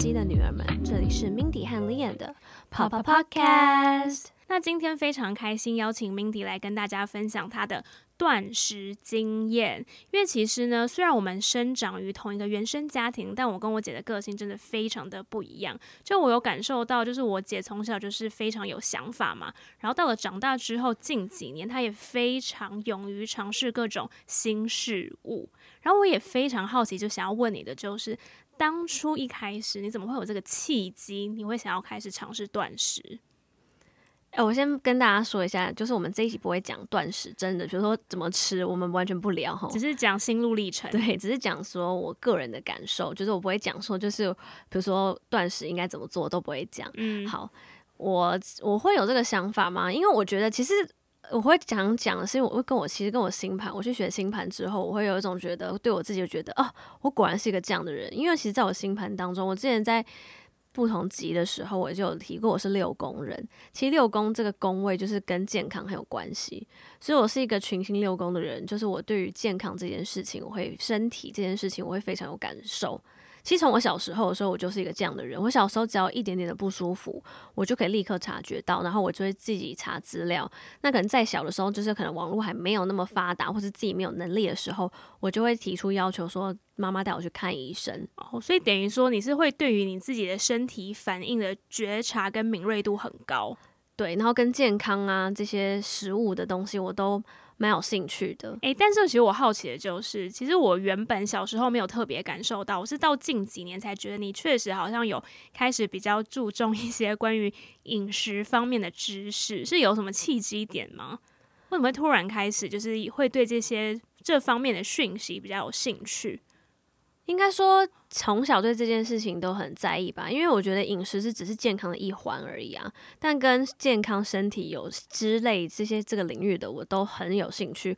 机的女儿们，这里是 Mindy 和 Lianne 的 Papa Podcast。那今天非常开心，邀请 Mindy 来跟大家分享她的断食经验。因为其实呢，虽然我们生长于同一个原生家庭，但我跟我姐的个性真的非常的不一样。就我有感受到，就是我姐从小就是非常有想法嘛，然后到了长大之后，近几年她也非常勇于尝试各种新事物。然后我也非常好奇，就想要问你的就是，当初一开始你怎么会有这个契机，你会想要开始尝试断食？哎，我先跟大家说一下，就是我们这一集不会讲断食，真的，比如说怎么吃，我们完全不聊哈，只是讲心路历程。对，只是讲说我个人的感受，就是我不会讲说，就是比如说断食应该怎么做都不会讲。嗯，好，我我会有这个想法吗？因为我觉得其实我会讲讲是，因为我会跟我其实跟我星盘，我去学星盘之后，我会有一种觉得对我自己就觉得哦，我果然是一个这样的人，因为其实在我星盘当中，我之前在。不同级的时候，我就有提过我是六宫人。其实六宫这个宫位就是跟健康很有关系，所以我是一个群星六宫的人。就是我对于健康这件事情，我会身体这件事情，我会非常有感受。其实从我小时候的时候，我就是一个这样的人。我小时候只要一点点的不舒服，我就可以立刻察觉到，然后我就会自己查资料。那可能在小的时候，就是可能网络还没有那么发达，或是自己没有能力的时候，我就会提出要求说，妈妈带我去看医生。哦，所以等于说你是会对于你自己的身体反应的觉察跟敏锐度很高。对，然后跟健康啊这些食物的东西，我都。蛮有兴趣的，诶，但是其实我好奇的就是，其实我原本小时候没有特别感受到，我是到近几年才觉得你确实好像有开始比较注重一些关于饮食方面的知识，是有什么契机点吗？为什么会突然开始就是会对这些这方面的讯息比较有兴趣？应该说，从小对这件事情都很在意吧，因为我觉得饮食是只是健康的一环而已啊。但跟健康身体有之类这些这个领域的，我都很有兴趣。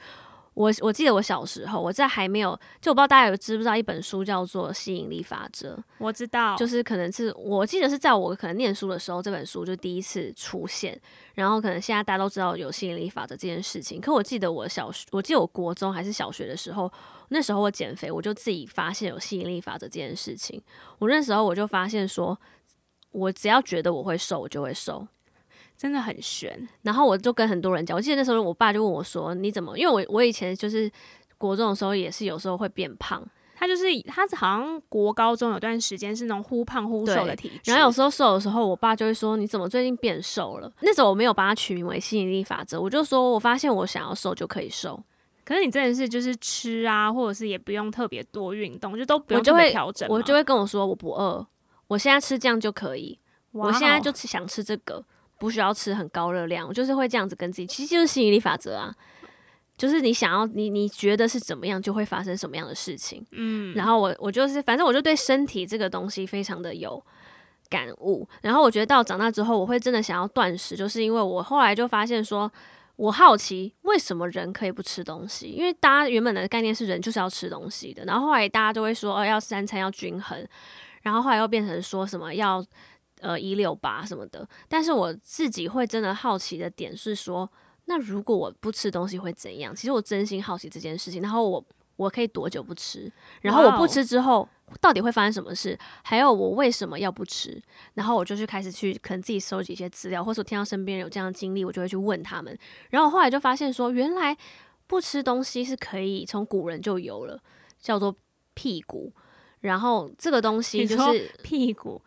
我我记得我小时候，我在还没有，就我不知道大家有知不知道一本书叫做《吸引力法则》。我知道，就是可能是我记得是在我可能念书的时候，这本书就第一次出现。然后可能现在大家都知道有吸引力法则这件事情，可我记得我小学，我记得我国中还是小学的时候。那时候我减肥，我就自己发现有吸引力法则这件事情。我那时候我就发现说，我只要觉得我会瘦，我就会瘦，真的很悬。然后我就跟很多人讲，我记得那时候我爸就问我说：“你怎么？”因为我我以前就是国中的时候也是有时候会变胖。他就是他好像国高中有段时间是那种忽胖忽瘦的体质，然后有时候瘦的时候，我爸就会说：“你怎么最近变瘦了？”那时候我没有把它取名为吸引力法则，我就说我发现我想要瘦就可以瘦。可是你真的是就是吃啊，或者是也不用特别多运动，就都不用调整。我就会跟我说我不饿，我现在吃这样就可以。Wow 我现在就想吃这个，不需要吃很高热量。我就是会这样子跟自己，其实就是吸引力法则啊，就是你想要你你觉得是怎么样，就会发生什么样的事情。嗯，然后我我就是反正我就对身体这个东西非常的有感悟。然后我觉得到长大之后，我会真的想要断食，就是因为我后来就发现说。我好奇为什么人可以不吃东西？因为大家原本的概念是人就是要吃东西的，然后后来大家都会说哦，要三餐要均衡，然后后来又变成说什么要呃一六八什么的。但是我自己会真的好奇的点是说，那如果我不吃东西会怎样？其实我真心好奇这件事情。然后我我可以多久不吃？然后我不吃之后。到底会发生什么事？还有我为什么要不吃？然后我就去开始去可能自己收集一些资料，或者我听到身边人有这样的经历，我就会去问他们。然后我后来就发现说，原来不吃东西是可以从古人就有了，叫做屁股。然后这个东西就是 屁股，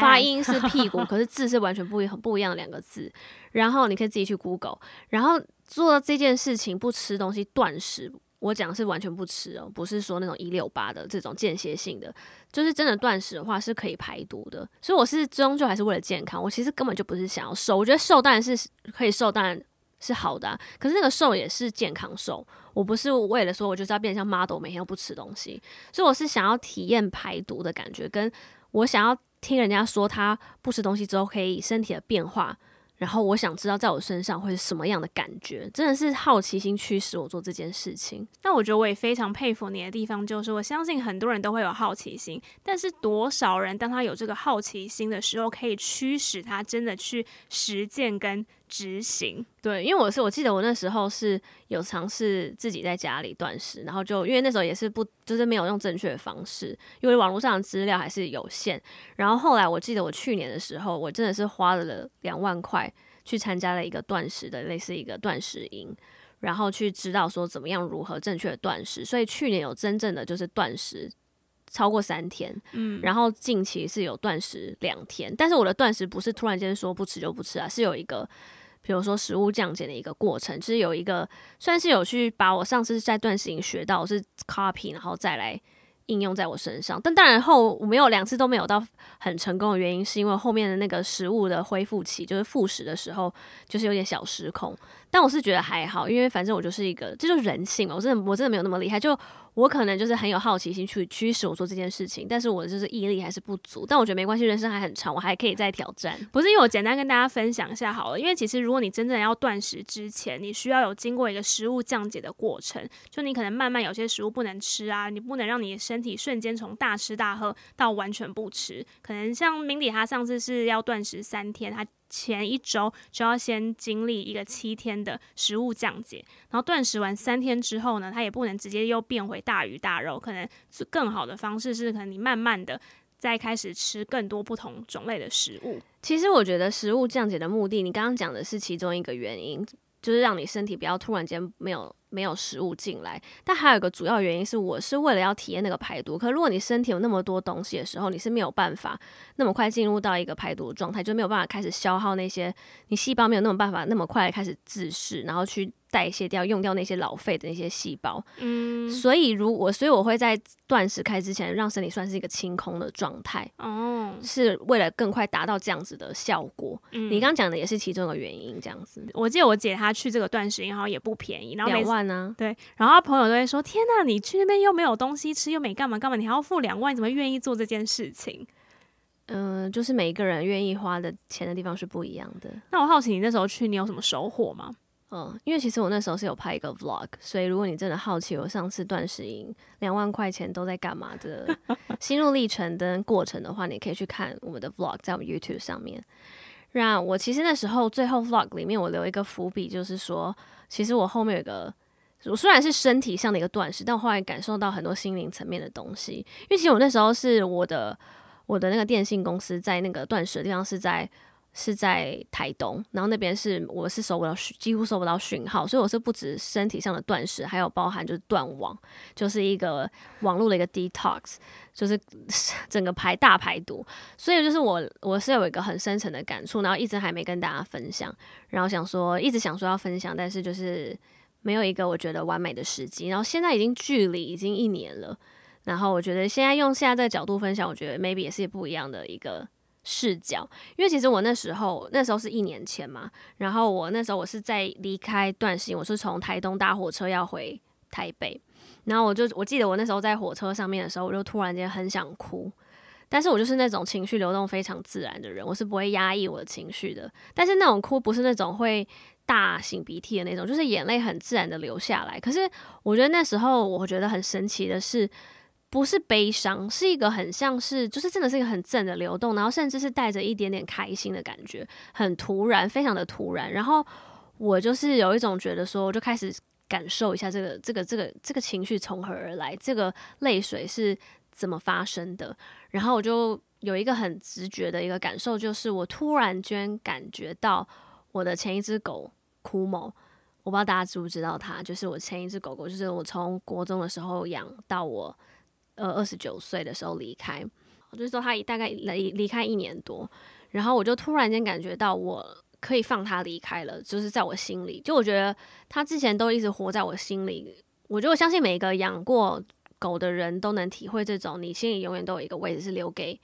发音是屁股，可是字是完全不一很不一样的两个字。然后你可以自己去 Google，然后做这件事情，不吃东西断食。我讲是完全不吃哦，不是说那种一六八的这种间歇性的，就是真的断食的话是可以排毒的。所以我是终究还是为了健康，我其实根本就不是想要瘦。我觉得瘦当然是可以瘦，当然是好的啊，可是那个瘦也是健康瘦。我不是为了说我就是要变成像 model，每天都不吃东西。所以我是想要体验排毒的感觉，跟我想要听人家说他不吃东西之后可以身体的变化。然后我想知道，在我身上会是什么样的感觉？真的是好奇心驱使我做这件事情。那我觉得我也非常佩服你的地方，就是我相信很多人都会有好奇心，但是多少人当他有这个好奇心的时候，可以驱使他真的去实践跟执行。对，因为我是我记得我那时候是有尝试自己在家里断食，然后就因为那时候也是不就是没有用正确的方式，因为网络上的资料还是有限。然后后来我记得我去年的时候，我真的是花了两万块去参加了一个断食的类似一个断食营，然后去知道说怎么样如何正确的断食。所以去年有真正的就是断食。超过三天，嗯，然后近期是有断食两天，但是我的断食不是突然间说不吃就不吃啊，是有一个，比如说食物降解的一个过程，就是有一个算是有去把我上次在断食营学到是 copy，然后再来应用在我身上。但当然后我没有两次都没有到很成功的原因，是因为后面的那个食物的恢复期，就是复食的时候，就是有点小失控。但我是觉得还好，因为反正我就是一个，这就是人性嘛，我真的我真的没有那么厉害，就。我可能就是很有好奇心去驱使我做这件事情，但是我就是毅力还是不足。但我觉得没关系，人生还很长，我还可以再挑战。不是因为我简单跟大家分享一下好了，因为其实如果你真正要断食之前，你需要有经过一个食物降解的过程，就你可能慢慢有些食物不能吃啊，你不能让你的身体瞬间从大吃大喝到完全不吃。可能像明理他上次是要断食三天，他。前一周就要先经历一个七天的食物降解，然后断食完三天之后呢，它也不能直接又变回大鱼大肉，可能是更好的方式是，可能你慢慢的再开始吃更多不同种类的食物。其实我觉得食物降解的目的，你刚刚讲的是其中一个原因，就是让你身体不要突然间没有。没有食物进来，但还有一个主要原因是，我是为了要体验那个排毒。可如果你身体有那么多东西的时候，你是没有办法那么快进入到一个排毒的状态，就没有办法开始消耗那些你细胞没有那么办法那么快开始自噬，然后去代谢掉、用掉那些老废的那些细胞。嗯，所以如果所以我会在断食开之前让身体算是一个清空的状态。哦，是为了更快达到这样子的效果。嗯，你刚刚讲的也是其中一个原因，这样子。我记得我姐她去这个断食营，然后也不便宜，然后两万。呢？对，然后他朋友都会说：“天哪，你去那边又没有东西吃，又没干嘛干嘛，你还要付两万，你怎么愿意做这件事情？”嗯、呃，就是每一个人愿意花的钱的地方是不一样的。那我好奇，你那时候去，你有什么收获吗？嗯，因为其实我那时候是有拍一个 vlog，所以如果你真的好奇我上次断食营两万块钱都在干嘛的 心路历程跟过程的话，你可以去看我们的 vlog，在我们 YouTube 上面。那我其实那时候最后 vlog 里面我留一个伏笔，就是说，其实我后面有一个。我虽然是身体上的一个断食，但我后来感受到很多心灵层面的东西。因为其实我那时候是我的我的那个电信公司在那个断食的地方是在是在台东，然后那边是我是收不到几乎收不到讯号，所以我是不止身体上的断食，还有包含就是断网，就是一个网络的一个 detox，就是 整个排大排毒。所以就是我我是有一个很深层的感触，然后一直还没跟大家分享，然后想说一直想说要分享，但是就是。没有一个我觉得完美的时机，然后现在已经距离已经一年了，然后我觉得现在用现在这个角度分享，我觉得 maybe 也是不一样的一个视角，因为其实我那时候那时候是一年前嘛，然后我那时候我是在离开断食，我是从台东搭火车要回台北，然后我就我记得我那时候在火车上面的时候，我就突然间很想哭，但是我就是那种情绪流动非常自然的人，我是不会压抑我的情绪的，但是那种哭不是那种会。大擤鼻涕的那种，就是眼泪很自然的流下来。可是我觉得那时候，我觉得很神奇的是，不是悲伤，是一个很像是，就是真的是一个很正的流动，然后甚至是带着一点点开心的感觉，很突然，非常的突然。然后我就是有一种觉得说，我就开始感受一下这个这个这个这个情绪从何而来，这个泪水是怎么发生的。然后我就有一个很直觉的一个感受，就是我突然间感觉到。我的前一只狗枯某，我不知道大家知不知道它，就是我前一只狗狗，就是我从国中的时候养到我呃二十九岁的时候离开，就是说它大概离离开一年多，然后我就突然间感觉到我可以放他离开了，就是在我心里，就我觉得他之前都一直活在我心里，我就相信每一个养过狗的人都能体会这种，你心里永远都有一个位置是留给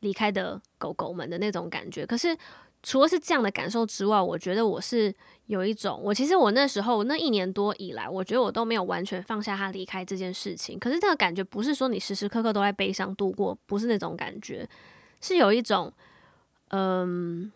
离开的狗狗们的那种感觉，可是。除了是这样的感受之外，我觉得我是有一种，我其实我那时候那一年多以来，我觉得我都没有完全放下他离开这件事情。可是这个感觉不是说你时时刻刻都在悲伤度过，不是那种感觉，是有一种，嗯，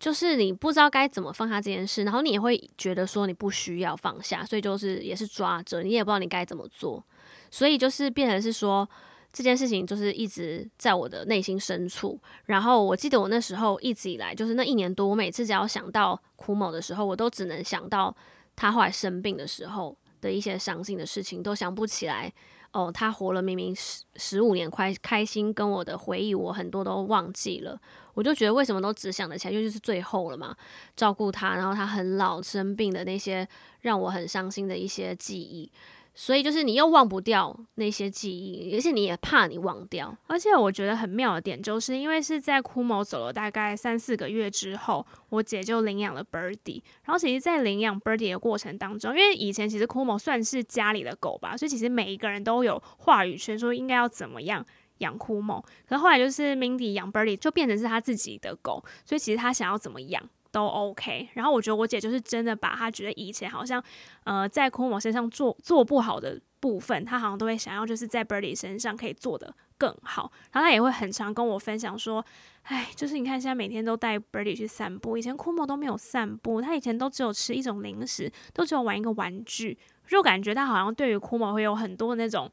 就是你不知道该怎么放下这件事，然后你也会觉得说你不需要放下，所以就是也是抓着，你也不知道你该怎么做，所以就是变成是说。这件事情就是一直在我的内心深处。然后我记得我那时候一直以来，就是那一年多，我每次只要想到苦某的时候，我都只能想到他后来生病的时候的一些伤心的事情，都想不起来。哦，他活了明明十十五年，快开心跟我的回忆，我很多都忘记了。我就觉得为什么都只想得起来，因为就是最后了嘛，照顾他，然后他很老生病的那些让我很伤心的一些记忆。所以就是你又忘不掉那些记忆，而且你也怕你忘掉。而且我觉得很妙的点，就是因为是在枯某走了大概三四个月之后，我姐就领养了 Birdy。然后其实，在领养 Birdy 的过程当中，因为以前其实枯某算是家里的狗吧，所以其实每一个人都有话语权，说应该要怎么样养枯某。可后来就是 Mindy 养 Birdy 就变成是他自己的狗，所以其实他想要怎么养。都 OK，然后我觉得我姐就是真的把她觉得以前好像，呃，在库某身上做做不好的部分，她好像都会想要就是在 Birdy 身上可以做得更好。然后她也会很常跟我分享说，哎，就是你看现在每天都带 Birdy 去散步，以前库某都没有散步，他以前都只有吃一种零食，都只有玩一个玩具，就感觉他好像对于库某会有很多那种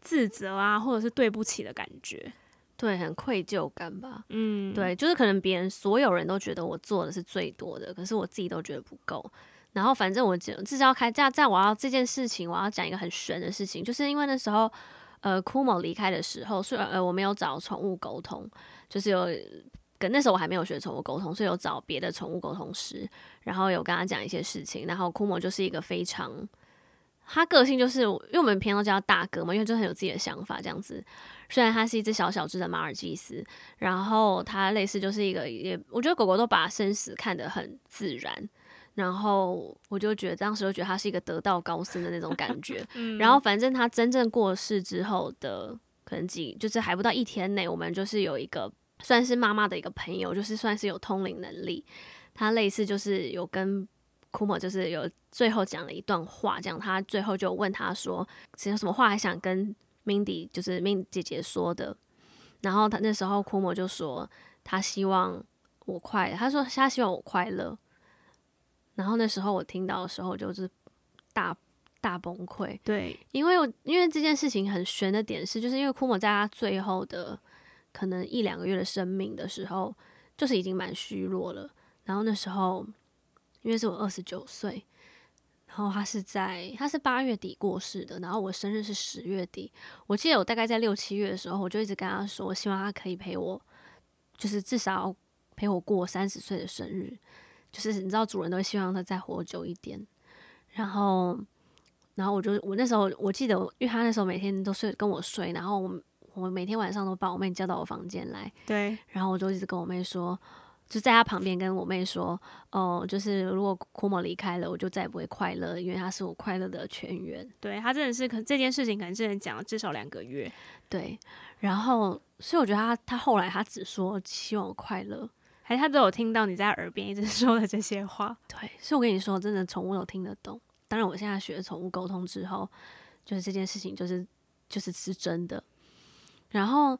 自责啊，或者是对不起的感觉。对，很愧疚感吧。嗯，对，就是可能别人所有人都觉得我做的是最多的，可是我自己都觉得不够。然后反正我就至少要开这样，这样我要这件事情，我要讲一个很悬的事情，就是因为那时候呃，库某离开的时候，虽然呃我没有找宠物沟通，就是有跟那时候我还没有学宠物沟通，所以有找别的宠物沟通师，然后有跟他讲一些事情。然后库某就是一个非常，他个性就是因为我们平常都叫他大哥嘛，因为就很有自己的想法这样子。虽然它是一只小小只的马尔济斯，然后它类似就是一个也，我觉得狗狗都把生死看得很自然，然后我就觉得当时就觉得它是一个得道高僧的那种感觉。嗯、然后反正它真正过世之后的可能几就是还不到一天内，我们就是有一个算是妈妈的一个朋友，就是算是有通灵能力，他类似就是有跟库某就是有最后讲了一段话，这样他最后就问他说，其实有什么话还想跟。Mindy 就是 Mindy 姐姐说的，然后他那时候库某就说他希望我快，他说他希望我快乐，然后那时候我听到的时候就是大大崩溃，对，因为我因为这件事情很悬的点是，就是因为库某在他最后的可能一两个月的生命的时候，就是已经蛮虚弱了，然后那时候因为是我二十九岁。然后他是在，他是八月底过世的，然后我生日是十月底。我记得我大概在六七月的时候，我就一直跟他说，我希望他可以陪我，就是至少陪我过三十岁的生日。就是你知道，主人都希望他再活久一点。然后，然后我就我那时候我记得，因为他那时候每天都睡跟我睡，然后我我每天晚上都把我妹叫到我房间来。对，然后我就一直跟我妹说。就在他旁边跟我妹说：“哦，就是如果库莫离开了，我就再也不会快乐，因为他是我快乐的泉源。”对，他真的是，可这件事情可能真的讲了至少两个月。对，然后所以我觉得他他后来他只说希望我快乐，还是他都有听到你在耳边一直 说的这些话。对，所以我跟你说，真的宠物都听得懂。当然，我现在学宠物沟通之后，就是这件事情就是就是是真的。然后。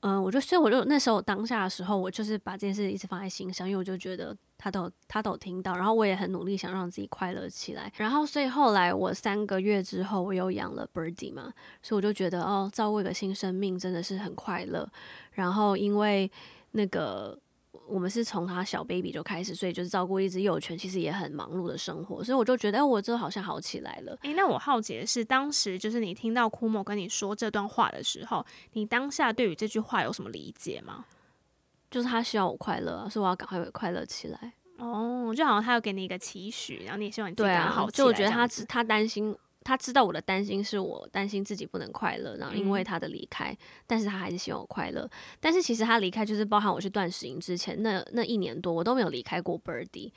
嗯，我就所以我就那时候当下的时候，我就是把这件事一直放在心上，因为我就觉得他都他都听到，然后我也很努力想让自己快乐起来。然后所以后来我三个月之后，我又养了 Birdy 嘛，所以我就觉得哦，照顾一个新生命真的是很快乐。然后因为那个。我们是从他小 baby 就开始，所以就是照顾一只幼犬，其实也很忙碌的生活，所以我就觉得，哎，我这好像好起来了。诶，那我好奇的是，当时就是你听到枯某跟你说这段话的时候，你当下对于这句话有什么理解吗？就是他希望我快乐，所以我要赶快快乐起来。哦，就好像他要给你一个期许，然后你也希望你自己好。对啊，就我觉得他他担心。他知道我的担心是我担心自己不能快乐，然后因为他的离开，嗯、但是他还是希望我快乐。但是其实他离开就是包含我去断食营之前那那一年多，我都没有离开过 Birdy。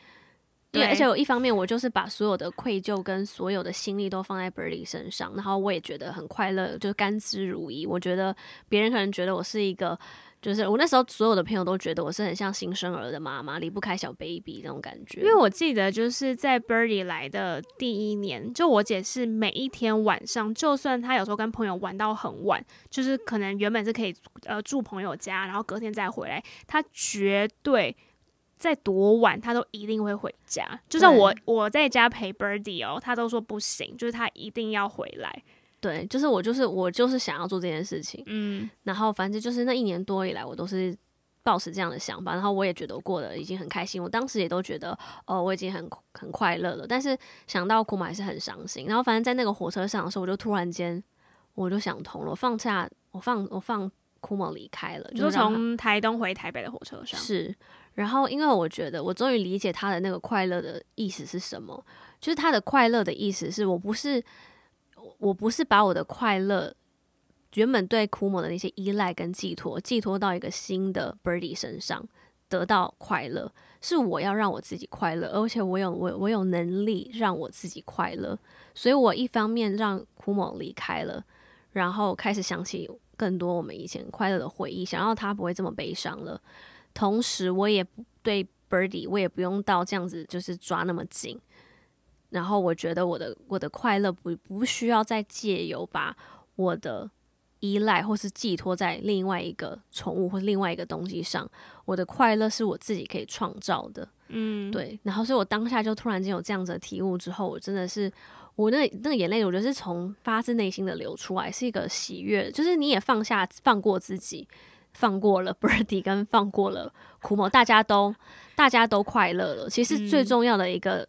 对，而且我一方面我就是把所有的愧疚跟所有的心力都放在 Birdy 身上，然后我也觉得很快乐，就是甘之如饴。我觉得别人可能觉得我是一个。就是我那时候所有的朋友都觉得我是很像新生儿的妈妈，离不开小 baby 那种感觉。因为我记得就是在 Birdy 来的第一年，就我姐是每一天晚上，就算她有时候跟朋友玩到很晚，就是可能原本是可以呃住朋友家，然后隔天再回来，她绝对在多晚他都一定会回家。就算我我在家陪 Birdy 哦，他都说不行，就是他一定要回来。对，就是我就是我就是想要做这件事情，嗯，然后反正就是那一年多以来，我都是抱持这样的想法，然后我也觉得我过得已经很开心，我当时也都觉得哦，我已经很很快乐了，但是想到库马还是很伤心，然后反正在那个火车上的时候，我就突然间我就想通了，我放下我放我放库马离开了，就从台东回台北的火车上。是，然后因为我觉得我终于理解他的那个快乐的意思是什么，就是他的快乐的意思是我不是。我不是把我的快乐，原本对库莫的那些依赖跟寄托，寄托到一个新的 Birdy 身上，得到快乐，是我要让我自己快乐，而且我有我我有能力让我自己快乐，所以我一方面让库莫离开了，然后开始想起更多我们以前快乐的回忆，想要他不会这么悲伤了，同时我也对 Birdy，我也不用到这样子，就是抓那么紧。然后我觉得我的我的快乐不不需要再借由把我的依赖或是寄托在另外一个宠物或另外一个东西上，我的快乐是我自己可以创造的，嗯，对。然后所以我当下就突然间有这样子的体悟之后，我真的是我那那个眼泪，我觉得是从发自内心的流出来，是一个喜悦，就是你也放下放过自己，放过了 Birdy 跟放过了苦某，大家都大家都快乐了。其实最重要的一个。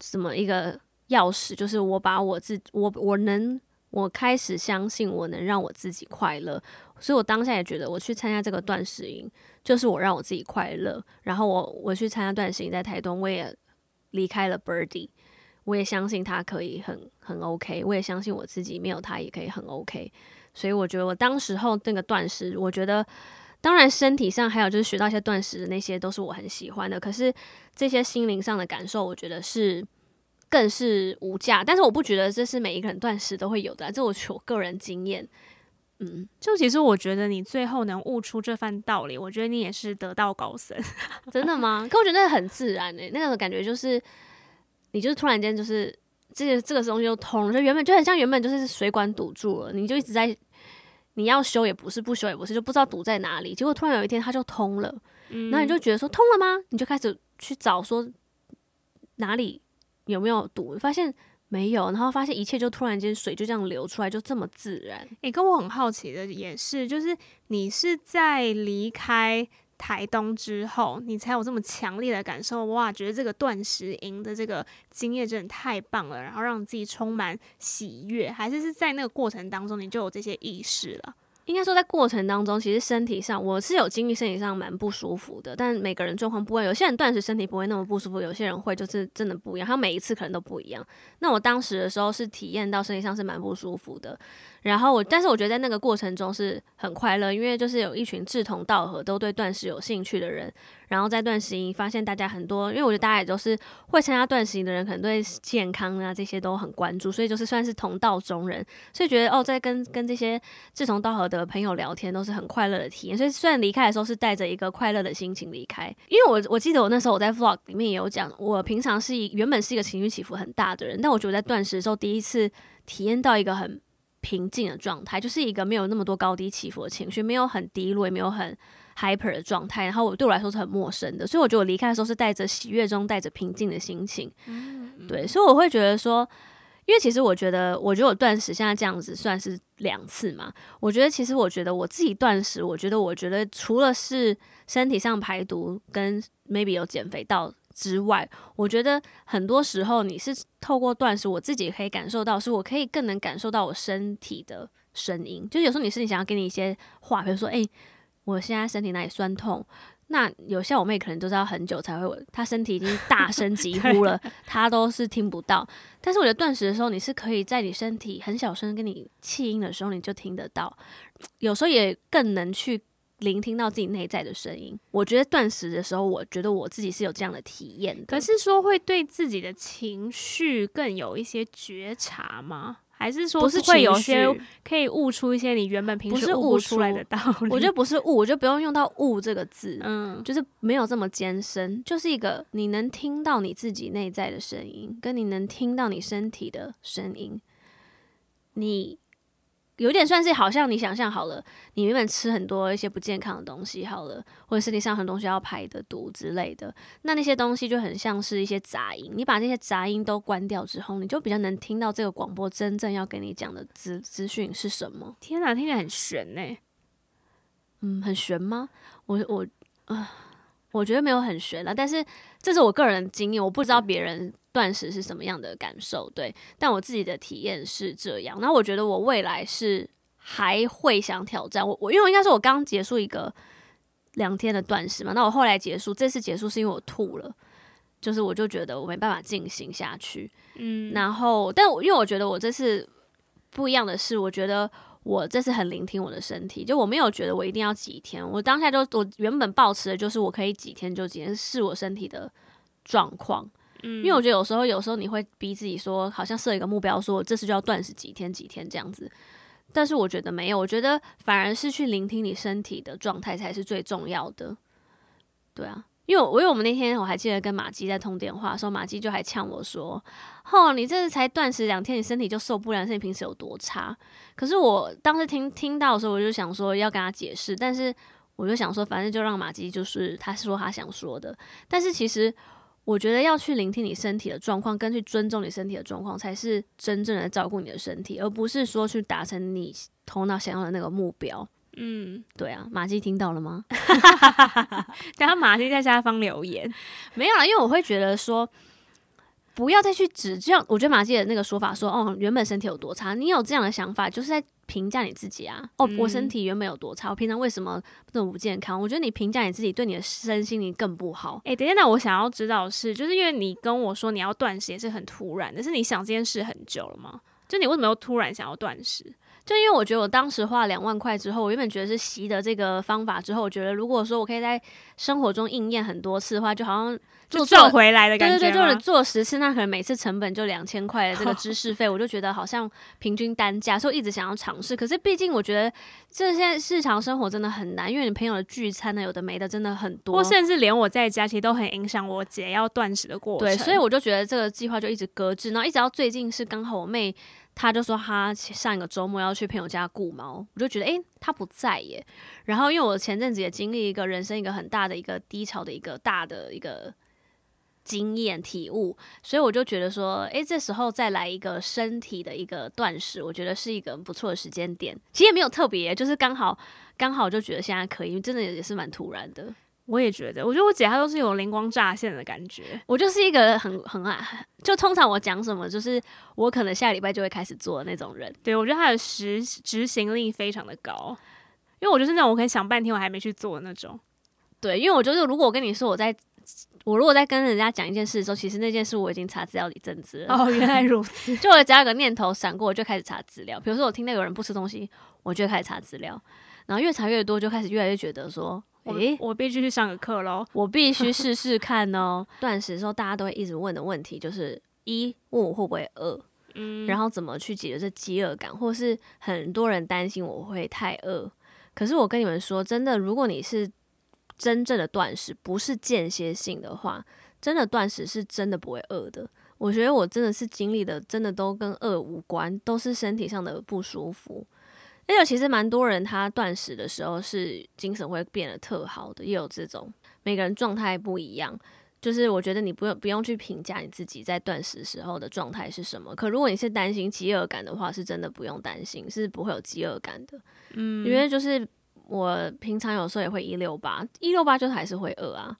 什么一个钥匙？就是我把我自我我能我开始相信我能让我自己快乐，所以我当下也觉得我去参加这个断食营，就是我让我自己快乐。然后我我去参加断食营在台东，我也离开了 Birdy，我也相信他可以很很 OK，我也相信我自己没有他也可以很 OK。所以我觉得我当时候那个断食，我觉得当然身体上还有就是学到一些断食的那些都是我很喜欢的，可是。这些心灵上的感受，我觉得是更是无价。但是我不觉得这是每一个人断食都会有的，这我我个人经验。嗯，就其实我觉得你最后能悟出这番道理，我觉得你也是得道高僧。真的吗？可我觉得很自然诶、欸，那个感觉就是你就是突然间就是这个这个东西就通了，就原本就很像原本就是水管堵住了，你就一直在你要修也不是，不修也不是，就不知道堵在哪里。结果突然有一天它就通了，然后你就觉得说通了吗？你就开始。去找说哪里有没有堵，发现没有，然后发现一切就突然间水就这样流出来，就这么自然。诶、欸，跟我很好奇的也是，就是你是在离开台东之后，你才有这么强烈的感受，哇，觉得这个断食营的这个经验真的太棒了，然后让自己充满喜悦，还是是在那个过程当中你就有这些意识了？应该说，在过程当中，其实身体上我是有经历，身体上蛮不舒服的。但每个人状况不会，有些人断食身体不会那么不舒服，有些人会就是真的不一样。他每一次可能都不一样。那我当时的时候是体验到身体上是蛮不舒服的。然后我，但是我觉得在那个过程中是很快乐，因为就是有一群志同道合、都对断食有兴趣的人。然后在断食营发现大家很多，因为我觉得大家也都是会参加断食营的人，可能对健康啊这些都很关注，所以就是算是同道中人，所以觉得哦，在跟跟这些志同道合的朋友聊天都是很快乐的体验。所以虽然离开的时候是带着一个快乐的心情离开，因为我我记得我那时候我在 vlog 里面也有讲，我平常是一原本是一个情绪起伏很大的人，但我觉得在断食的时候第一次体验到一个很平静的状态，就是一个没有那么多高低起伏的情绪，没有很低落，也没有很。hyper 的状态，然后我对我来说是很陌生的，所以我觉得我离开的时候是带着喜悦中带着平静的心情，嗯，对，所以我会觉得说，因为其实我觉得，我觉得我断食现在这样子算是两次嘛，我觉得其实我觉得我自己断食，我觉得我觉得除了是身体上排毒跟 maybe 有减肥到之外，我觉得很多时候你是透过断食，我自己可以感受到，是我可以更能感受到我身体的声音，就是有时候你身体想要给你一些话，比如说，哎、欸。我现在身体哪里酸痛？那有些我妹可能都是要很久才会，她身体已经大声疾呼了，她都是听不到。但是我觉得断食的时候，你是可以在你身体很小声跟你气音的时候，你就听得到。有时候也更能去聆听到自己内在的声音。我觉得断食的时候，我觉得我自己是有这样的体验的。可是说会对自己的情绪更有一些觉察吗？还是说，不是会有些可以悟出一些你原本平时悟不出来的道理？我觉得不是悟，我就不用用到“悟”这个字，嗯，就是没有这么艰深，就是一个你能听到你自己内在的声音，跟你能听到你身体的声音，你有点算是好像你想象好了，你原本吃很多一些不健康的东西好了，或者身体上很多东西要排的毒之类的，那那些东西就很像是一些杂音。你把那些杂音都关掉之后，你就比较能听到这个广播真正要跟你讲的资资讯是什么。天哪，听起来很玄呢。嗯，很玄吗？我我啊、呃，我觉得没有很悬了，但是这是我个人的经验，我不知道别人。断食是什么样的感受？对，但我自己的体验是这样。那我觉得我未来是还会想挑战。我我因为应该是我刚结束一个两天的断食嘛，那我后来结束，这次结束是因为我吐了，就是我就觉得我没办法进行下去。嗯，然后但我因为我觉得我这次不一样的是，我觉得我这次很聆听我的身体，就我没有觉得我一定要几天，我当下就我原本抱持的就是我可以几天就几天，是我身体的状况。嗯，因为我觉得有时候，有时候你会逼自己说，好像设一个目标，说我这次就要断食几天几天这样子。但是我觉得没有，我觉得反而是去聆听你身体的状态才是最重要的。对啊，因为我因为我们那天我还记得跟马姬在通电话说，马姬就还呛我说：“哦，你这次才断食两天，你身体就受不了，是你平时有多差？”可是我当时听听到的时候，我就想说要跟他解释，但是我就想说，反正就让马姬就是他说他想说的，但是其实。我觉得要去聆听你身体的状况，跟去尊重你身体的状况，才是真正的照顾你的身体，而不是说去达成你头脑想要的那个目标。嗯，对啊，马季听到了吗？等下马季在下方留言，没有啦，因为我会觉得说，不要再去指这样。我觉得马季的那个说法说，哦，原本身体有多差，你有这样的想法，就是在。评价你自己啊！哦，我身体原本有多差，我平常为什么这么不健康？我觉得你评价你自己，对你的身心灵更不好。哎、欸，等一下，那我想要知道的是，就是因为你跟我说你要断食也是很突然，但是你想这件事很久了吗？就你为什么又突然想要断食？就因为我觉得我当时花两万块之后，我原本觉得是习得这个方法之后，我觉得如果说我可以在生活中应验很多次的话，就好像就赚回来的感觉。对对对，就是做十次，那可能每次成本就两千块的这个知识费，我就觉得好像平均单价，所以我一直想要尝试。可是毕竟我觉得这些日常生活真的很难，因为你朋友的聚餐呢，有的没的真的很多，或甚至连我在家其实都很影响我姐要断食的过程。对，所以我就觉得这个计划就一直搁置，然后一直到最近是刚好我妹。他就说他上一个周末要去朋友家顾猫，我就觉得诶、欸，他不在耶。然后因为我前阵子也经历一个人生一个很大的一个低潮的一个大的一个经验体悟，所以我就觉得说，诶、欸，这时候再来一个身体的一个断食，我觉得是一个不错的时间点。其实也没有特别，就是刚好刚好就觉得现在可以，真的也是蛮突然的。我也觉得，我觉得我姐她都是有灵光乍现的感觉。我就是一个很很爱，就通常我讲什么，就是我可能下礼拜就会开始做的那种人。对，我觉得她的实执行力非常的高，因为我就是那种我可以想半天我还没去做的那种。对，因为我觉得如果我跟你说我在，我如果在跟人家讲一件事的时候，其实那件事我已经查资料一阵子了。哦，原来如此。就我只要有个念头闪过，我就开始查资料。比如说我听到有人不吃东西，我就开始查资料，然后越查越多，就开始越来越觉得说。诶，我必须去上个课喽！我必须试试看哦。断食的时候，大家都会一直问的问题就是：一，问我会不会饿？嗯，然后怎么去解决这饥饿感？或是很多人担心我会太饿。可是我跟你们说，真的，如果你是真正的断食，不是间歇性的话，真的断食是真的不会饿的。我觉得我真的是经历的，真的都跟饿无关，都是身体上的不舒服。而且其实蛮多人他断食的时候是精神会变得特好的，也有这种，每个人状态不一样。就是我觉得你不用不用去评价你自己在断食时候的状态是什么。可如果你是担心饥饿感的话，是真的不用担心，是不会有饥饿感的。嗯，因为就是我平常有时候也会一六八，一六八就是还是会饿啊。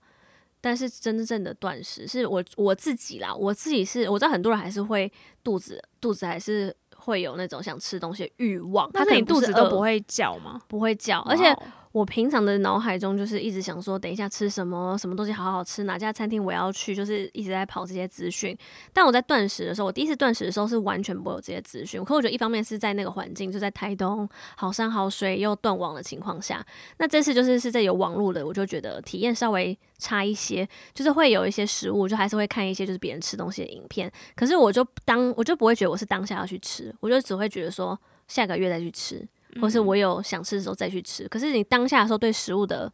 但是真正的断食是我我自己啦，我自己是我知道很多人还是会肚子肚子还是。会有那种想吃东西的欲望，他可能肚子都不会叫吗？不会叫，而且。我平常的脑海中就是一直想说，等一下吃什么，什么东西好好吃，哪家餐厅我要去，就是一直在跑这些资讯。但我在断食的时候，我第一次断食的时候是完全不有这些资讯。可我觉得一方面是在那个环境，就在台东好山好水又断网的情况下，那这次就是是在有网络的，我就觉得体验稍微差一些，就是会有一些食物，就还是会看一些就是别人吃东西的影片。可是我就当我就不会觉得我是当下要去吃，我就只会觉得说下个月再去吃。或是我有想吃的时候再去吃，可是你当下的时候对食物的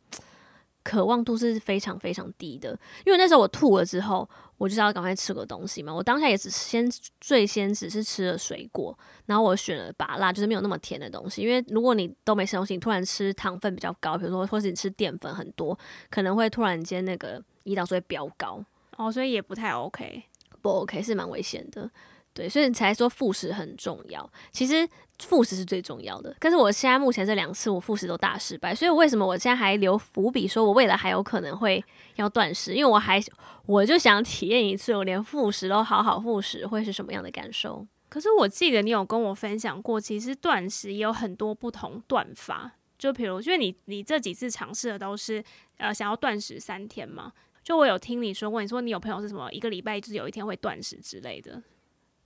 渴望度是非常非常低的。因为那时候我吐了之后，我就是要赶快吃个东西嘛。我当下也只先最先只是吃了水果，然后我选了把辣，就是没有那么甜的东西。因为如果你都没吃东西，你突然吃糖分比较高，比如说或是你吃淀粉很多，可能会突然间那个胰岛素会飙高哦，所以也不太 OK，不 OK 是蛮危险的。对，所以你才说复食很重要。其实复食是最重要的，但是我现在目前这两次我复食都大失败，所以为什么我现在还留伏笔，说我未来还有可能会要断食？因为我还我就想体验一次，我连复食都好好复食会是什么样的感受。可是我记得你有跟我分享过，其实断食也有很多不同断法，就比如，因为你你这几次尝试的都是呃想要断食三天嘛，就我有听你说过，你说你有朋友是什么一个礼拜就是有一天会断食之类的。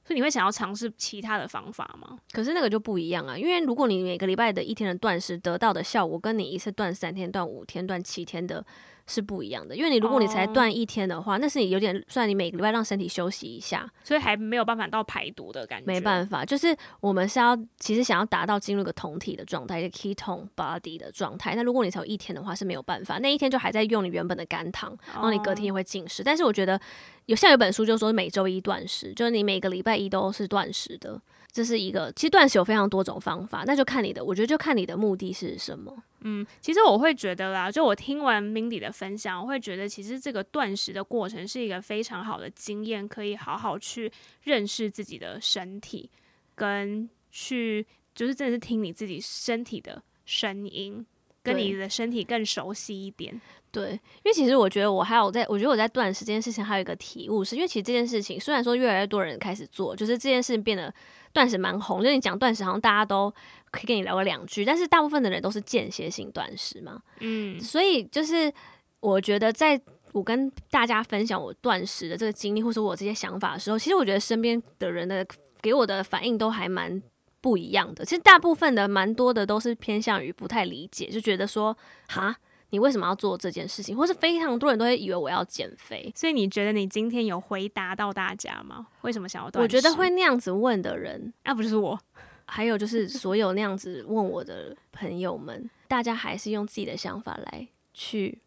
所以你会想要尝试其他的方法吗？可是那个就不一样啊，因为如果你每个礼拜的一天的断食得到的效果，跟你一次断三天、断五天、断七天的。是不一样的，因为你如果你才断一天的话，oh. 那是你有点算你每个礼拜让身体休息一下，所以还没有办法到排毒的感觉。没办法，就是我们是要其实想要达到进入一个酮体的状态，一个 ketone body 的状态。那如果你才有一天的话是没有办法，那一天就还在用你原本的肝糖，然后你隔天也会进食。Oh. 但是我觉得有像有本书就说每周一断食，就是你每个礼拜一都是断食的。这是一个，其实断食有非常多种方法，那就看你的，我觉得就看你的目的是什么。嗯，其实我会觉得啦，就我听完 Mindy 的分享，我会觉得其实这个断食的过程是一个非常好的经验，可以好好去认识自己的身体，跟去就是真的是听你自己身体的声音，跟你的身体更熟悉一点。对，因为其实我觉得我还有在，我觉得我在断食这件事情还有一个体悟，是因为其实这件事情虽然说越来越多人开始做，就是这件事情变得断食蛮红，就是你讲断食好像大家都可以跟你聊个两句，但是大部分的人都是间歇性断食嘛，嗯，所以就是我觉得在我跟大家分享我断食的这个经历，或是我这些想法的时候，其实我觉得身边的人的给我的反应都还蛮不一样的。其实大部分的蛮多的都是偏向于不太理解，就觉得说哈。你为什么要做这件事情？或是非常多人都会以为我要减肥，所以你觉得你今天有回答到大家吗？为什么想要断食？我觉得会那样子问的人，那、啊、不就是我？还有就是所有那样子问我的朋友们，大家还是用自己的想法来去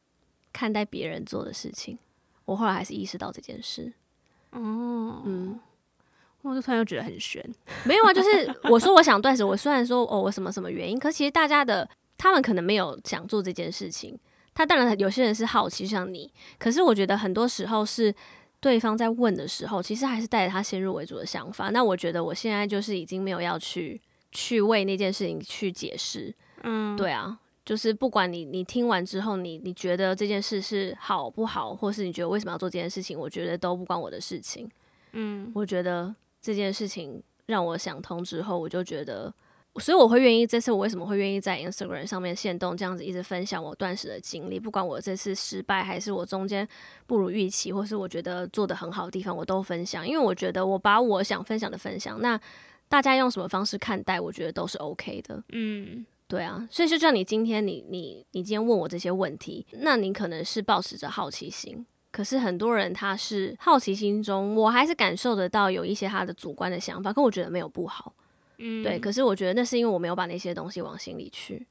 看待别人做的事情。我后来还是意识到这件事。哦，嗯，我就突然又觉得很悬。没有啊，就是我说我想断食，我虽然说哦，我什么什么原因，可其实大家的。他们可能没有想做这件事情，他当然有些人是好奇像你，可是我觉得很多时候是对方在问的时候，其实还是带着他先入为主的想法。那我觉得我现在就是已经没有要去去为那件事情去解释，嗯，对啊，就是不管你你听完之后，你你觉得这件事是好不好，或是你觉得为什么要做这件事情，我觉得都不关我的事情，嗯，我觉得这件事情让我想通之后，我就觉得。所以我会愿意这次我为什么会愿意在 Instagram 上面限动这样子一直分享我断食的经历，不管我这次失败还是我中间不如预期，或是我觉得做的很好的地方，我都分享。因为我觉得我把我想分享的分享，那大家用什么方式看待，我觉得都是 OK 的。嗯，对啊。所以就像你今天你你你今天问我这些问题，那你可能是保持着好奇心，可是很多人他是好奇心中，我还是感受得到有一些他的主观的想法，可我觉得没有不好。嗯，对，可是我觉得那是因为我没有把那些东西往心里去。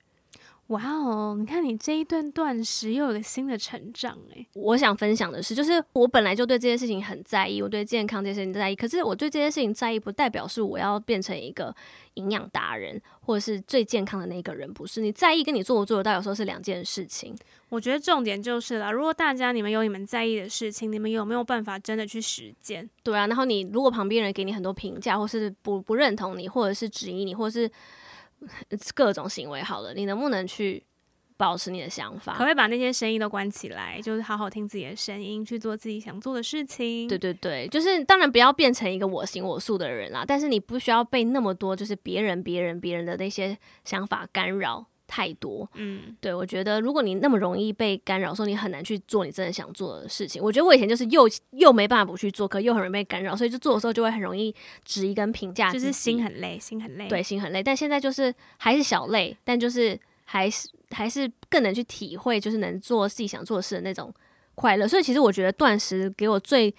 哇哦，你看你这一段断食又有个新的成长诶。我想分享的是，就是我本来就对这件事情很在意，我对健康这件事情在意。可是我对这件事情在意，不代表是我要变成一个营养达人，或者是最健康的那个人。不是，你在意跟你做不做得到，有时候是两件事情。我觉得重点就是啦，如果大家你们有你们在意的事情，你们有没有办法真的去实践？对啊，然后你如果旁边人给你很多评价，或是不不认同你，或者是质疑你，或者是。各种行为好了，你能不能去保持你的想法？可不可以把那些声音都关起来，就是好好听自己的声音，去做自己想做的事情。对对对，就是当然不要变成一个我行我素的人啦，但是你不需要被那么多就是别人、别人、别人的那些想法干扰。太多，嗯，对，我觉得如果你那么容易被干扰，说你很难去做你真的想做的事情。我觉得我以前就是又又没办法不去做，可又很容易被干扰，所以就做的时候就会很容易质疑跟评价，就是心很累，心很累，对，心很累。但现在就是还是小累，但就是还是还是更能去体会，就是能做自己想做的事的那种快乐。所以其实我觉得断食给我最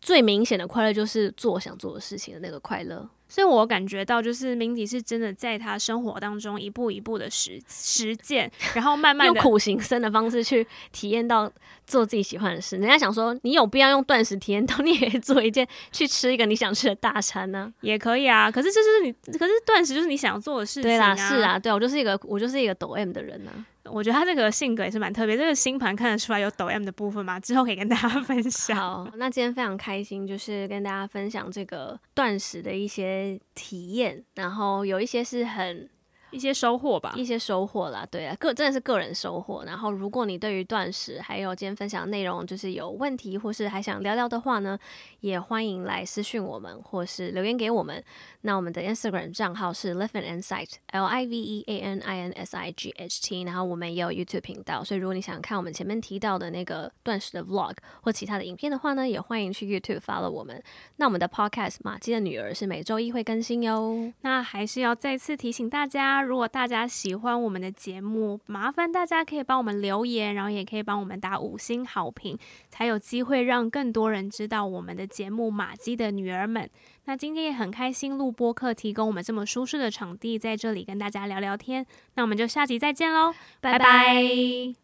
最明显的快乐，就是做我想做的事情的那个快乐。所以我感觉到，就是 Mindy 是真的在他生活当中一步一步的实实践，然后慢慢用苦行僧的方式去体验到做自己喜欢的事。人家想说，你有必要用断食体验到，你也可以做一件去吃一个你想吃的大餐呢、啊，也可以啊。可是这就是你，可是断食就是你想做的事情、啊。对啦，是啊，对我就是一个我就是一个抖 M 的人呢、啊。我觉得他这个性格也是蛮特别，这个星盘看得出来有抖 M 的部分嘛，之后可以跟大家分享。好，那今天非常开心，就是跟大家分享这个断食的一些体验，然后有一些是很。一些收获吧，一些收获啦，对啊，个真的是个人收获。然后，如果你对于断食还有今天分享的内容就是有问题，或是还想聊聊的话呢，也欢迎来私讯我们，或是留言给我们。那我们的 Instagram 账号是 Live an Insight，L I V E A N I N S I G H T。然后我们也有 YouTube 频道，所以如果你想看我们前面提到的那个断食的 Vlog 或其他的影片的话呢，也欢迎去 YouTube follow 我们。那我们的 Podcast 马姬的女儿是每周一会更新哟。那还是要再次提醒大家。如果大家喜欢我们的节目，麻烦大家可以帮我们留言，然后也可以帮我们打五星好评，才有机会让更多人知道我们的节目《马姬的女儿们》。那今天也很开心录播客，提供我们这么舒适的场地，在这里跟大家聊聊天。那我们就下集再见喽，拜拜。拜拜。